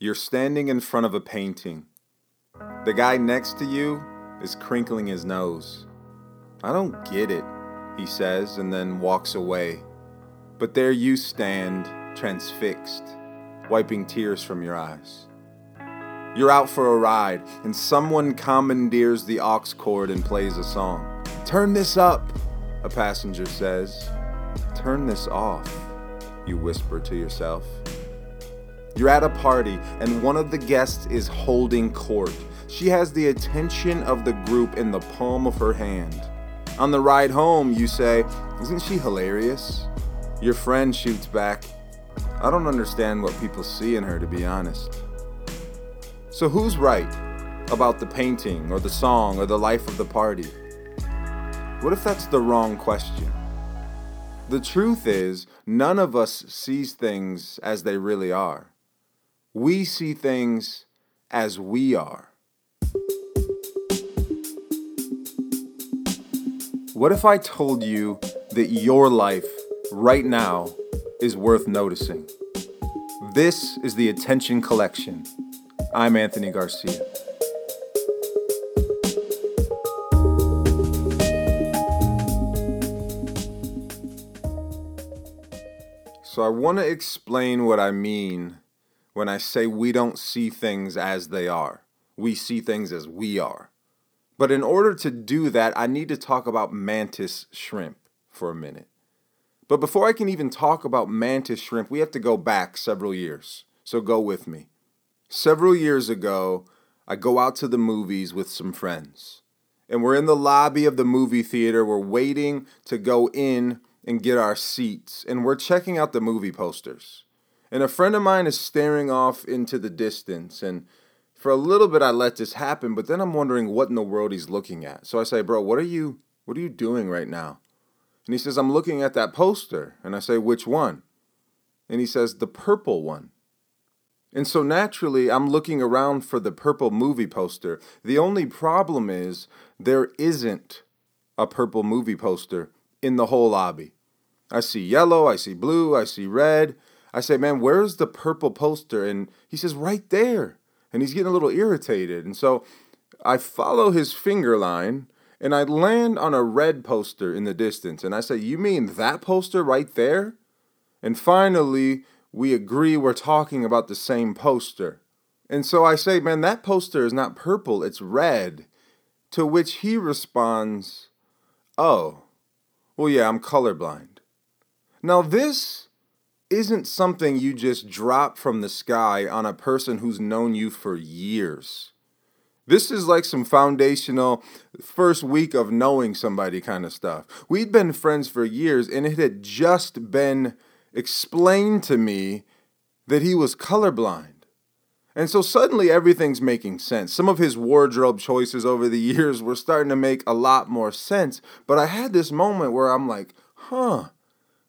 You're standing in front of a painting. The guy next to you is crinkling his nose. I don't get it, he says, and then walks away. But there you stand, transfixed, wiping tears from your eyes. You're out for a ride, and someone commandeers the aux cord and plays a song. Turn this up, a passenger says. Turn this off, you whisper to yourself. You're at a party, and one of the guests is holding court. She has the attention of the group in the palm of her hand. On the ride home, you say, Isn't she hilarious? Your friend shoots back, I don't understand what people see in her, to be honest. So, who's right about the painting, or the song, or the life of the party? What if that's the wrong question? The truth is, none of us sees things as they really are. We see things as we are. What if I told you that your life right now is worth noticing? This is the Attention Collection. I'm Anthony Garcia. So, I want to explain what I mean when I say we don't see things as they are. We see things as we are. But in order to do that, I need to talk about mantis shrimp for a minute. But before I can even talk about mantis shrimp, we have to go back several years. So go with me. Several years ago, I go out to the movies with some friends. And we're in the lobby of the movie theater. We're waiting to go in and get our seats. And we're checking out the movie posters. And a friend of mine is staring off into the distance. And for a little bit I let this happen, but then I'm wondering what in the world he's looking at. So I say, "Bro, what are you what are you doing right now?" And he says, "I'm looking at that poster." And I say, "Which one?" And he says, "The purple one." And so naturally, I'm looking around for the purple movie poster. The only problem is there isn't a purple movie poster in the whole lobby. I see yellow, I see blue, I see red, I say, man, where's the purple poster? And he says, right there. And he's getting a little irritated. And so I follow his finger line and I land on a red poster in the distance. And I say, You mean that poster right there? And finally, we agree we're talking about the same poster. And so I say, Man, that poster is not purple, it's red. To which he responds, Oh, well, yeah, I'm colorblind. Now, this isn't something you just drop from the sky on a person who's known you for years. This is like some foundational first week of knowing somebody kind of stuff. We'd been friends for years, and it had just been explained to me that he was colorblind. And so suddenly everything's making sense. Some of his wardrobe choices over the years were starting to make a lot more sense. But I had this moment where I'm like, huh,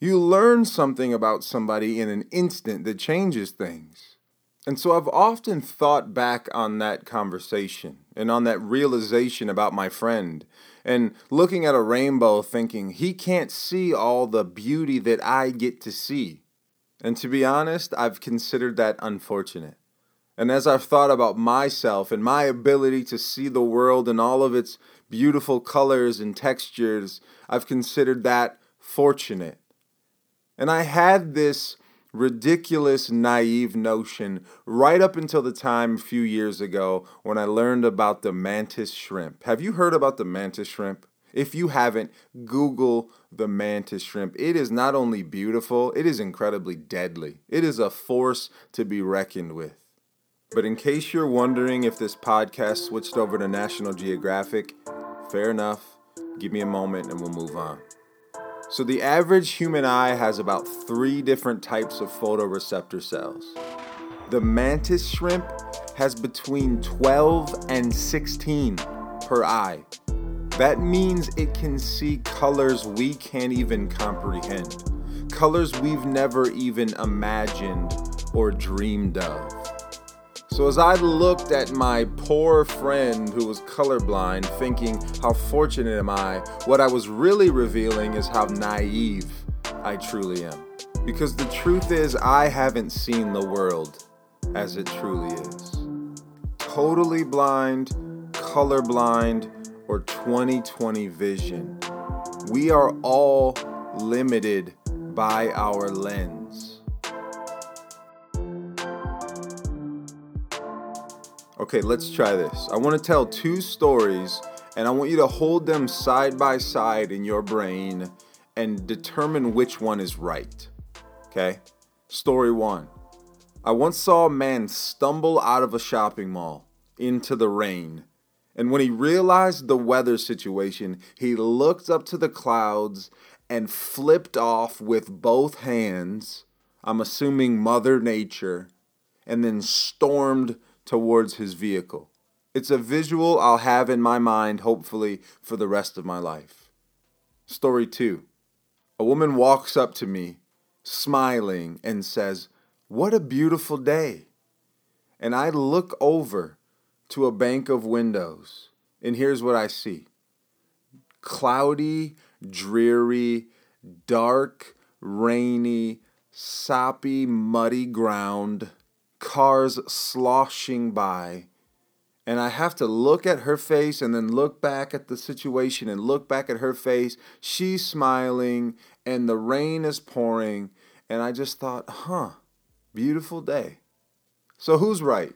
you learn something about somebody in an instant that changes things. And so I've often thought back on that conversation and on that realization about my friend and looking at a rainbow thinking, he can't see all the beauty that I get to see. And to be honest, I've considered that unfortunate. And as I've thought about myself and my ability to see the world in all of its beautiful colors and textures, I've considered that fortunate. And I had this ridiculous, naive notion right up until the time a few years ago when I learned about the mantis shrimp. Have you heard about the mantis shrimp? If you haven't, Google the mantis shrimp. It is not only beautiful, it is incredibly deadly. It is a force to be reckoned with. But in case you're wondering if this podcast switched over to National Geographic, fair enough. Give me a moment and we'll move on. So, the average human eye has about three different types of photoreceptor cells. The mantis shrimp has between 12 and 16 per eye. That means it can see colors we can't even comprehend, colors we've never even imagined or dreamed of. So, as I looked at my poor friend who was colorblind, thinking, How fortunate am I? What I was really revealing is how naive I truly am. Because the truth is, I haven't seen the world as it truly is. Totally blind, colorblind, or 2020 vision. We are all limited by our lens. Okay, let's try this. I want to tell two stories and I want you to hold them side by side in your brain and determine which one is right. Okay? Story one I once saw a man stumble out of a shopping mall into the rain. And when he realized the weather situation, he looked up to the clouds and flipped off with both hands, I'm assuming Mother Nature, and then stormed towards his vehicle. It's a visual I'll have in my mind, hopefully, for the rest of my life. Story two A woman walks up to me, smiling, and says, What a beautiful day. And I look over to a bank of windows, and here's what I see cloudy, dreary, dark, rainy, soppy, muddy ground, cars sloshing by and I have to look at her face and then look back at the situation and look back at her face. She's smiling and the rain is pouring. And I just thought, huh, beautiful day. So who's right?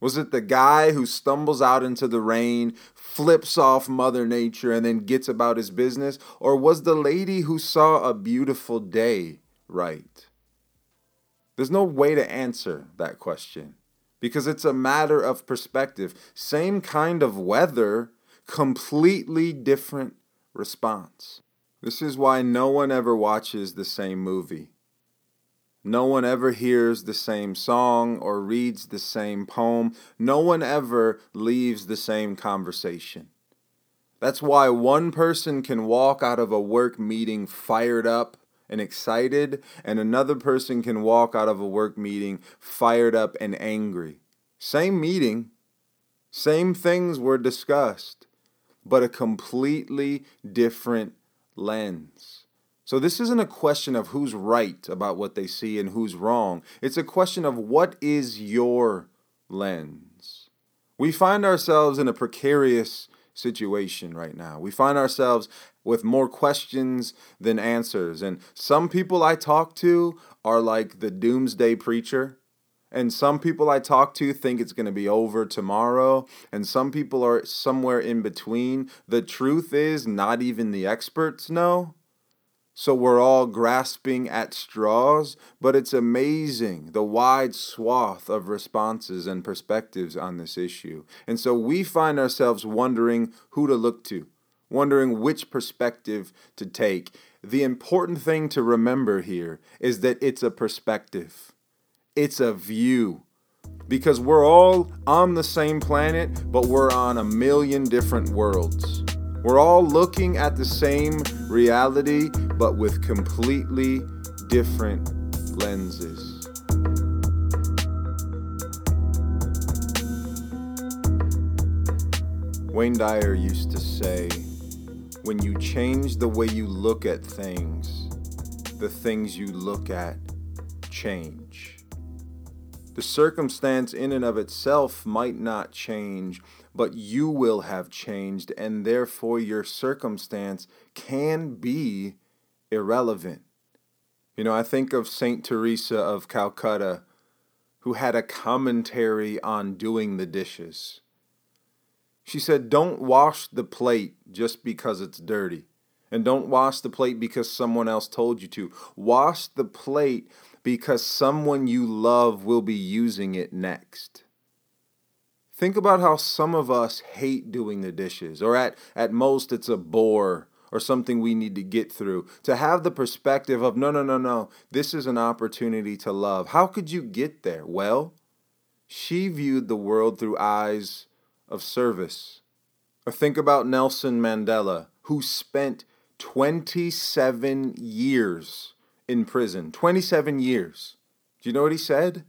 Was it the guy who stumbles out into the rain, flips off Mother Nature, and then gets about his business? Or was the lady who saw a beautiful day right? There's no way to answer that question because it's a matter of perspective. Same kind of weather, completely different response. This is why no one ever watches the same movie. No one ever hears the same song or reads the same poem. No one ever leaves the same conversation. That's why one person can walk out of a work meeting fired up and excited, and another person can walk out of a work meeting fired up and angry. Same meeting, same things were discussed, but a completely different lens. So, this isn't a question of who's right about what they see and who's wrong. It's a question of what is your lens. We find ourselves in a precarious situation right now. We find ourselves with more questions than answers. And some people I talk to are like the doomsday preacher. And some people I talk to think it's going to be over tomorrow. And some people are somewhere in between. The truth is, not even the experts know. So we're all grasping at straws, but it's amazing the wide swath of responses and perspectives on this issue. And so we find ourselves wondering who to look to, wondering which perspective to take. The important thing to remember here is that it's a perspective, it's a view. Because we're all on the same planet, but we're on a million different worlds. We're all looking at the same reality, but with completely different lenses. Wayne Dyer used to say, when you change the way you look at things, the things you look at change. The circumstance in and of itself might not change, but you will have changed, and therefore your circumstance can be irrelevant. You know, I think of St. Teresa of Calcutta, who had a commentary on doing the dishes. She said, Don't wash the plate just because it's dirty. And don't wash the plate because someone else told you to. Wash the plate because someone you love will be using it next. Think about how some of us hate doing the dishes, or at, at most it's a bore or something we need to get through. To have the perspective of, no, no, no, no, this is an opportunity to love. How could you get there? Well, she viewed the world through eyes of service. Or think about Nelson Mandela, who spent 27 years in prison. 27 years. Do you know what he said?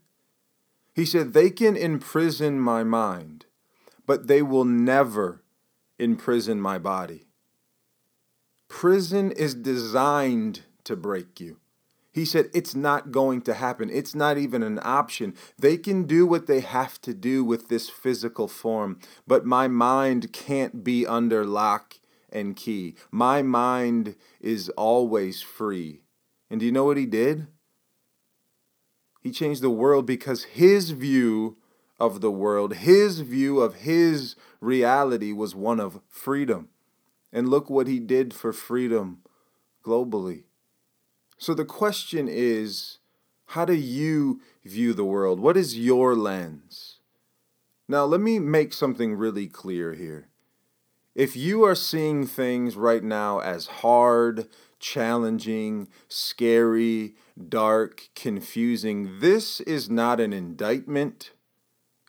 He said, They can imprison my mind, but they will never imprison my body. Prison is designed to break you. He said, It's not going to happen. It's not even an option. They can do what they have to do with this physical form, but my mind can't be under lock and key. My mind is always free. And do you know what he did? He changed the world because his view of the world, his view of his reality was one of freedom. And look what he did for freedom globally. So the question is how do you view the world? What is your lens? Now, let me make something really clear here. If you are seeing things right now as hard, challenging, scary, dark, confusing, this is not an indictment.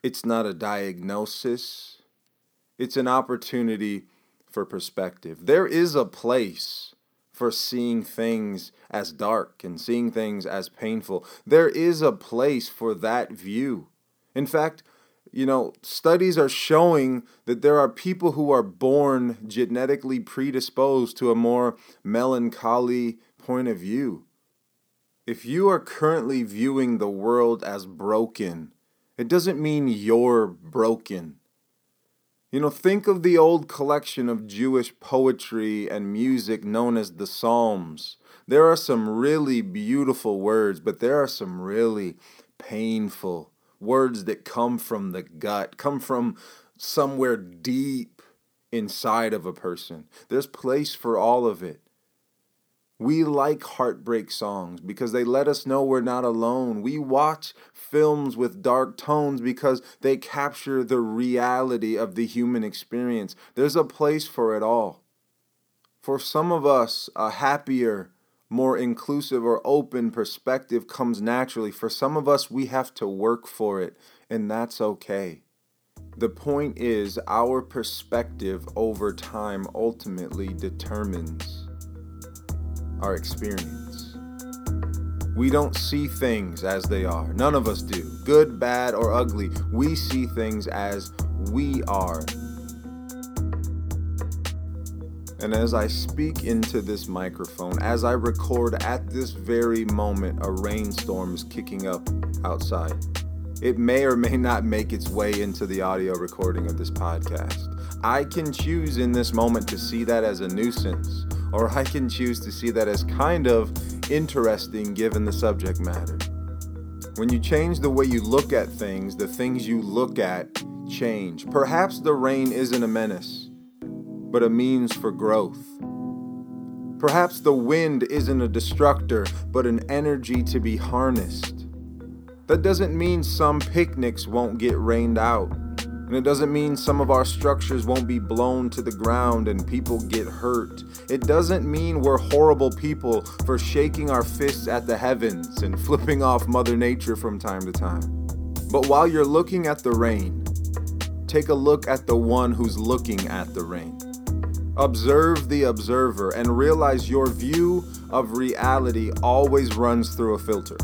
It's not a diagnosis. It's an opportunity for perspective. There is a place for seeing things as dark and seeing things as painful. There is a place for that view. In fact, you know, studies are showing that there are people who are born genetically predisposed to a more melancholy point of view. If you are currently viewing the world as broken, it doesn't mean you're broken. You know, think of the old collection of Jewish poetry and music known as the Psalms. There are some really beautiful words, but there are some really painful words that come from the gut, come from somewhere deep inside of a person. There's place for all of it. We like heartbreak songs because they let us know we're not alone. We watch films with dark tones because they capture the reality of the human experience. There's a place for it all. For some of us, a happier, more inclusive or open perspective comes naturally. For some of us, we have to work for it, and that's okay. The point is, our perspective over time ultimately determines our experience. We don't see things as they are. None of us do. Good, bad, or ugly. We see things as we are. And as I speak into this microphone, as I record at this very moment, a rainstorm is kicking up outside. It may or may not make its way into the audio recording of this podcast. I can choose in this moment to see that as a nuisance or I can choose to see that as kind of interesting given the subject matter. When you change the way you look at things, the things you look at change. Perhaps the rain isn't a menace, but a means for growth. Perhaps the wind isn't a destructor, but an energy to be harnessed. That doesn't mean some picnics won't get rained out. And it doesn't mean some of our structures won't be blown to the ground and people get hurt. It doesn't mean we're horrible people for shaking our fists at the heavens and flipping off Mother Nature from time to time. But while you're looking at the rain, take a look at the one who's looking at the rain. Observe the observer and realize your view of reality always runs through a filter.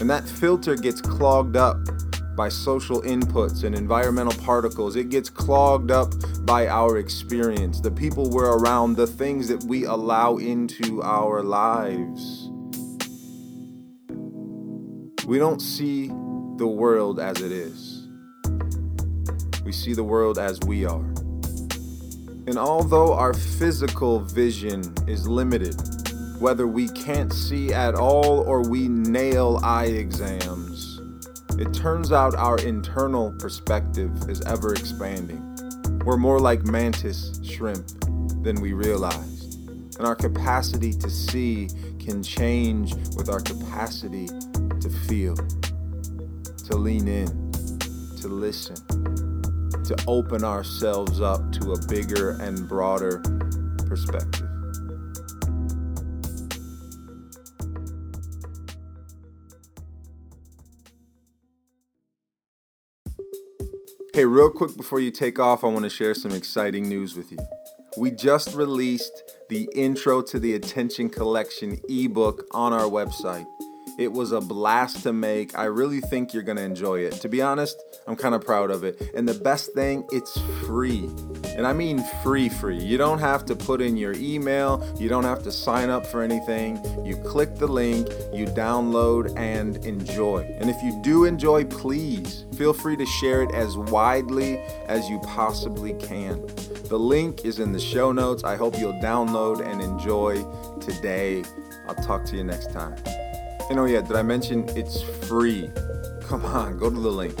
And that filter gets clogged up by social inputs and environmental particles. It gets clogged up by our experience, the people we're around, the things that we allow into our lives. We don't see the world as it is, we see the world as we are. And although our physical vision is limited, whether we can't see at all or we nail eye exams, it turns out our internal perspective is ever expanding. We're more like mantis shrimp than we realized. And our capacity to see can change with our capacity to feel, to lean in, to listen, to open ourselves up to a bigger and broader perspective. Hey, real quick before you take off, I want to share some exciting news with you. We just released the Intro to the Attention Collection ebook on our website. It was a blast to make. I really think you're going to enjoy it. To be honest, I'm kind of proud of it. And the best thing, it's free. And I mean free, free. You don't have to put in your email, you don't have to sign up for anything. You click the link, you download, and enjoy. And if you do enjoy, please feel free to share it as widely as you possibly can. The link is in the show notes. I hope you'll download and enjoy today. I'll talk to you next time. And oh, yeah, did I mention it's free? Come on, go to the link.